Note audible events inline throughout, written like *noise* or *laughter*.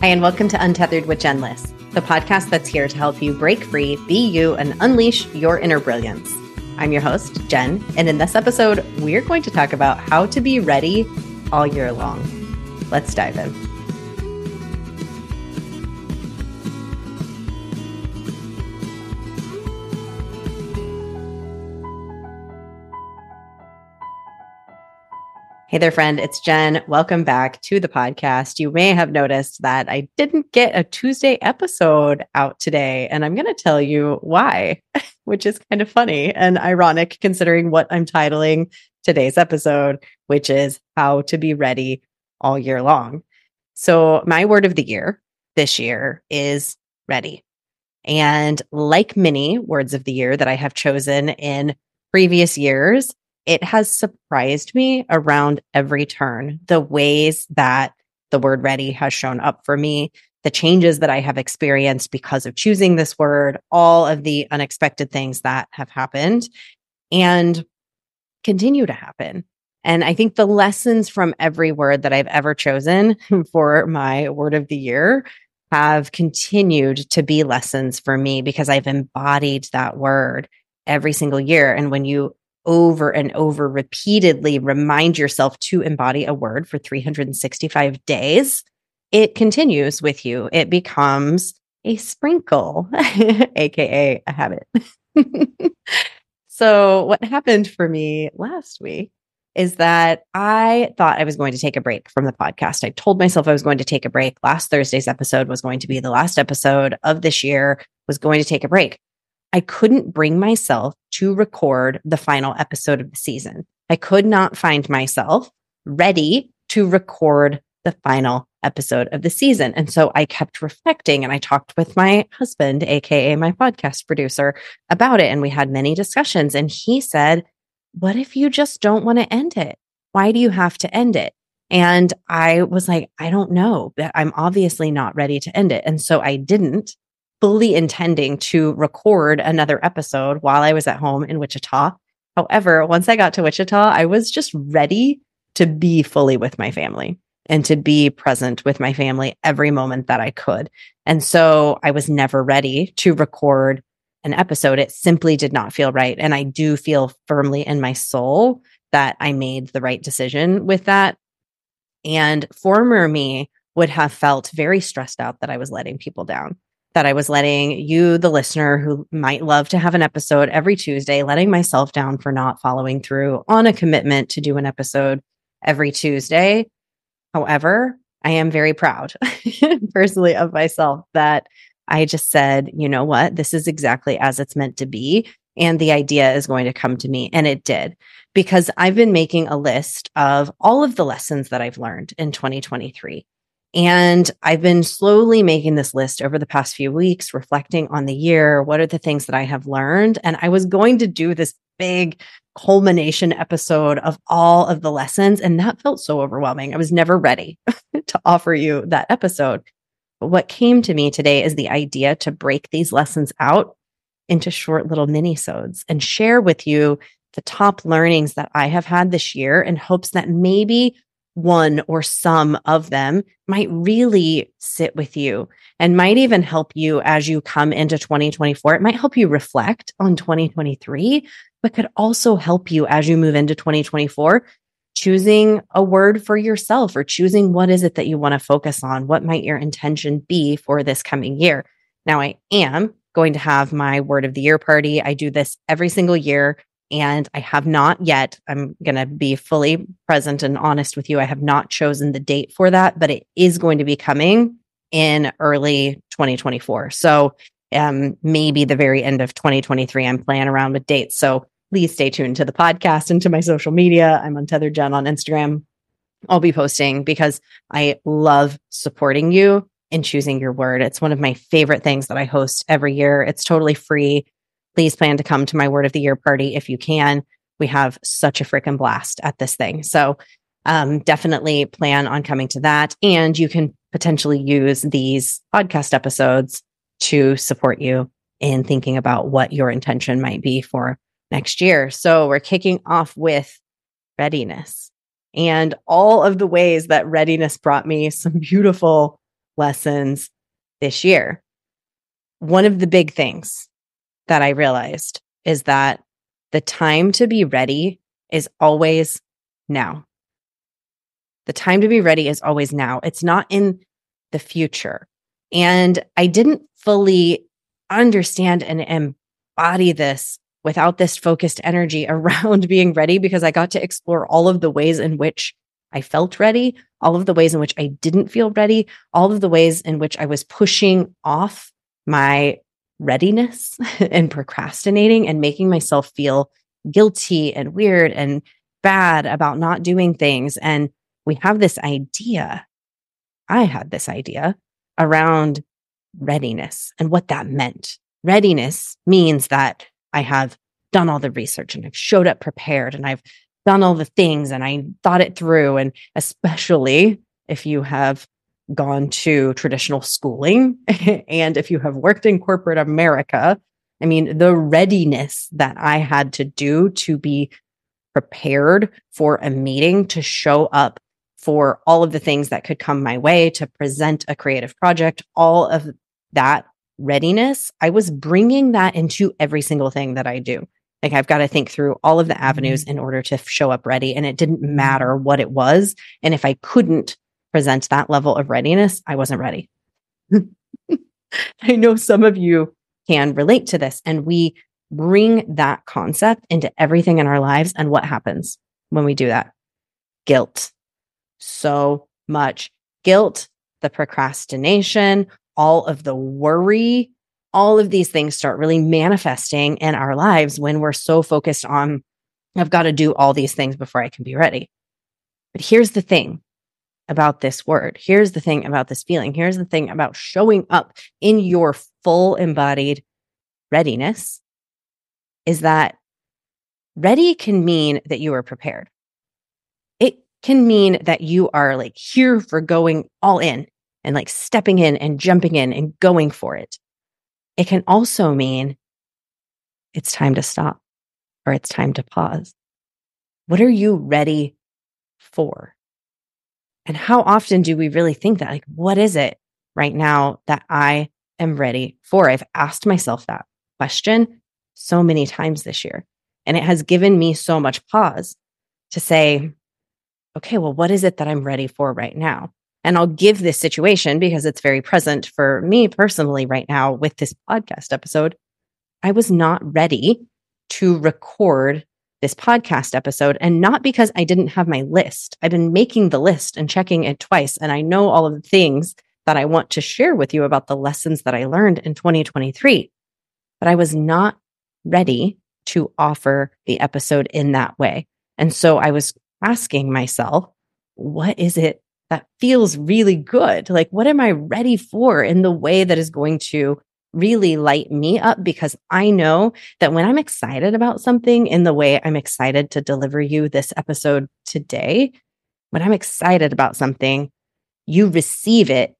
Hi, and welcome to Untethered with Jen Liss, the podcast that's here to help you break free, be you, and unleash your inner brilliance. I'm your host, Jen, and in this episode, we're going to talk about how to be ready all year long. Let's dive in. Hey there, friend. It's Jen. Welcome back to the podcast. You may have noticed that I didn't get a Tuesday episode out today, and I'm going to tell you why, *laughs* which is kind of funny and ironic considering what I'm titling today's episode, which is how to be ready all year long. So, my word of the year this year is ready. And like many words of the year that I have chosen in previous years, it has surprised me around every turn the ways that the word ready has shown up for me, the changes that I have experienced because of choosing this word, all of the unexpected things that have happened and continue to happen. And I think the lessons from every word that I've ever chosen *laughs* for my word of the year have continued to be lessons for me because I've embodied that word every single year. And when you over and over repeatedly remind yourself to embody a word for 365 days, it continues with you. It becomes a sprinkle, *laughs* AKA a habit. *laughs* so, what happened for me last week is that I thought I was going to take a break from the podcast. I told myself I was going to take a break. Last Thursday's episode was going to be the last episode of this year, was going to take a break. I couldn't bring myself to record the final episode of the season. I could not find myself ready to record the final episode of the season. And so I kept reflecting and I talked with my husband, AKA my podcast producer, about it. And we had many discussions. And he said, What if you just don't want to end it? Why do you have to end it? And I was like, I don't know, I'm obviously not ready to end it. And so I didn't fully intending to record another episode while I was at home in Wichita. However, once I got to Wichita, I was just ready to be fully with my family and to be present with my family every moment that I could. And so I was never ready to record an episode. It simply did not feel right. And I do feel firmly in my soul that I made the right decision with that. And former me would have felt very stressed out that I was letting people down that I was letting you, the listener who might love to have an episode every Tuesday, letting myself down for not following through on a commitment to do an episode every Tuesday. However, I am very proud *laughs* personally of myself that I just said, you know what, this is exactly as it's meant to be. And the idea is going to come to me. And it did because I've been making a list of all of the lessons that I've learned in 2023. And I've been slowly making this list over the past few weeks, reflecting on the year. What are the things that I have learned? And I was going to do this big culmination episode of all of the lessons. And that felt so overwhelming. I was never ready *laughs* to offer you that episode. But what came to me today is the idea to break these lessons out into short little mini-sodes and share with you the top learnings that I have had this year in hopes that maybe one or some of them might really sit with you and might even help you as you come into 2024. It might help you reflect on 2023, but could also help you as you move into 2024 choosing a word for yourself or choosing what is it that you want to focus on? What might your intention be for this coming year? Now i am going to have my word of the year party. I do this every single year and I have not yet, I'm going to be fully present and honest with you. I have not chosen the date for that, but it is going to be coming in early 2024. So, um, maybe the very end of 2023, I'm playing around with dates. So please stay tuned to the podcast and to my social media. I'm Untethered Jen on Instagram. I'll be posting because I love supporting you in choosing your word. It's one of my favorite things that I host every year. It's totally free please plan to come to my word of the year party if you can. We have such a freaking blast at this thing. So um, definitely plan on coming to that. And you can potentially use these podcast episodes to support you in thinking about what your intention might be for next year. So we're kicking off with readiness and all of the ways that readiness brought me some *laughs* beautiful lessons this year. One of the big things that I realized is that the time to be ready is always now. The time to be ready is always now. It's not in the future. And I didn't fully understand and embody this without this focused energy *laughs* around being ready because I got to explore all of the ways in which I felt ready, all of the ways in which I didn't feel ready, all of the ways in which I was pushing off my readiness *laughs* and procrastinating and making myself feel guilty and weird and bad about not doing things. And we have this idea. I had this idea around readiness and what that meant. Readiness means that I have done all the research and I've showed up prepared and I've done all the things and I thought it through. And especially if you have gone to traditional schooling *laughs* and if you have worked in corporate America, I mean, the readiness that I had to do to be prepared for a meeting, to show up for all of the things that could come my way, to present a creative project, all of that readiness, I was bringing that into every single thing that I do. Like I've got to think through all of the avenues mm-hmm. in order to show up ready. And it didn't matter what it was. And if I couldn't present that level of readiness, I wasn't ready. *laughs* I know some of you can relate to this and we bring that concept into everything in our lives. And what happens when we do that? Guilt. So much guilt, the procrastination, all of the worry, all of these things start really manifesting in our lives when we're so focused on, I've got to do all these things before I can be ready. But here's the thing about this word. Here's the thing about this feeling. Here's the thing about showing up in your full embodied readiness is that ready can mean that you are prepared. It can mean that you are like here for going all in and like stepping in and jumping in and going for it. It can also mean it's time to stop or it's time to pause. What are you ready for? And how often do we really think that? Like, what is it right now that I am ready for? I've asked myself that question so many times this year. And it has given me so much pause to say, okay, well, what is it that I'm ready for right now? And I'll give this situation because it's very present for me personally right now with this podcast episode. I was not ready to record this podcast episode and not because I didn't have my list. I've been making the list and checking it twice. And I know all of the things that I want to share with you about the lessons that I learned in 2023. But I was not ready to offer the episode in that way. And so I was asking myself, what is it that feels really good. Like, what am I ready for in the way that is going to really light me up? Because I know that when I'm excited about something in the way I'm excited to deliver you this episode today, when I'm excited about something, you receive it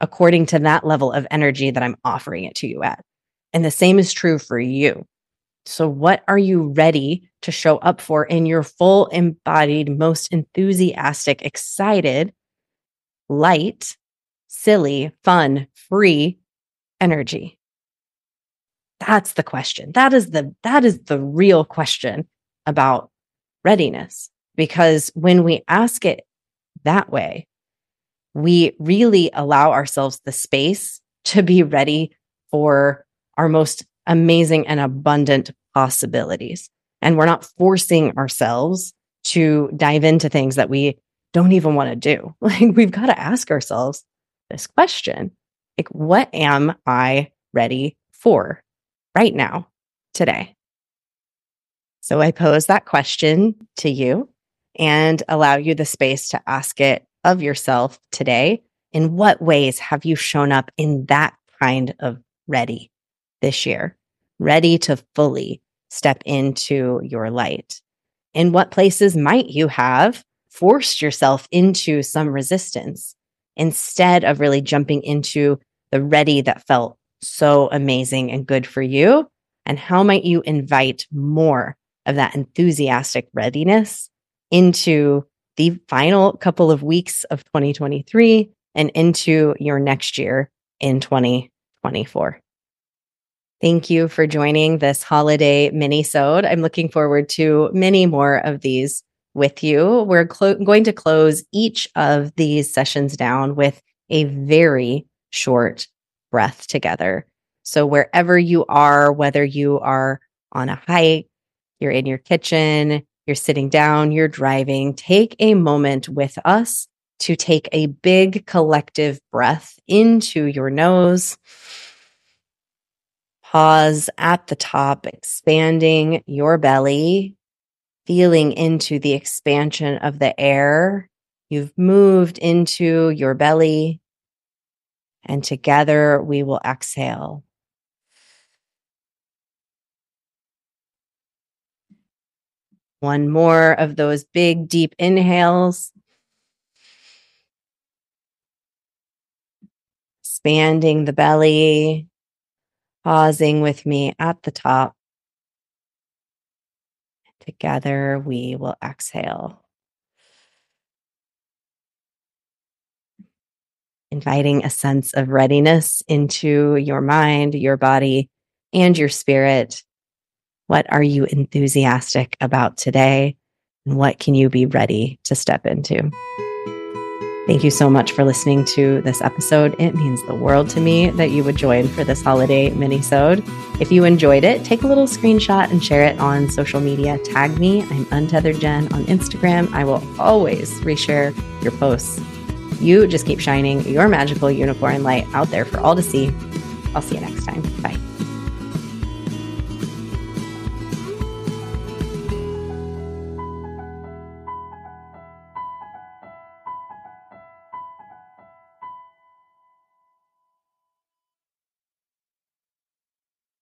according to that level of energy that I'm offering it to you at. And the same is true for you. So, what are you ready to show up for in your full embodied, most enthusiastic, excited light, silly, fun, free energy? That's the question. That is the that is the real question about readiness because when we ask it that way, we really allow ourselves the space to be ready for our most amazing and abundant possibilities. And we're not forcing ourselves to dive into things that we don't even want to do. *laughs* Like we've got to ask ourselves this question. Like what am I ready for right now today? So I pose that question to you and allow you the space to ask it of yourself today. In what ways have you shown up in that kind of ready this year? Ready to fully step into your light? In what places might you have forced yourself into some resistance instead of really jumping into the ready that felt so amazing and good for you? And how might you invite more of that enthusiastic readiness into the final couple of weeks of 2023 and into your next year in 2024. Thank you for joining this holiday mini-sode. I'm looking forward to many more of these with you. We're clo- going to close each of these sessions down with a very short breath together. So, wherever you are, whether you are on a hike, you're in your kitchen, you're sitting down, you're driving, take a moment with us to take a big collective breath into your nose. Pause at the top, expanding your belly, feeling into the expansion of the air. You've moved into your belly, and together we will exhale. One more of those big, deep inhales. Expanding the belly, pausing with me at the top. Together, we will exhale. Inviting a sense of readiness into your mind, your body, and your spirit what are you enthusiastic about today? And what can you be ready to step into? Thank you so much for listening to this episode. It means the world to me that you would join for this holiday mini-sode. If you enjoyed it, take a little screenshot and share it on social media. Tag me. I'm Untethered Jen on Instagram. I will always reshare your posts. You just keep shining your magical unicorn light out there for all to see. I'll see you next time. Bye.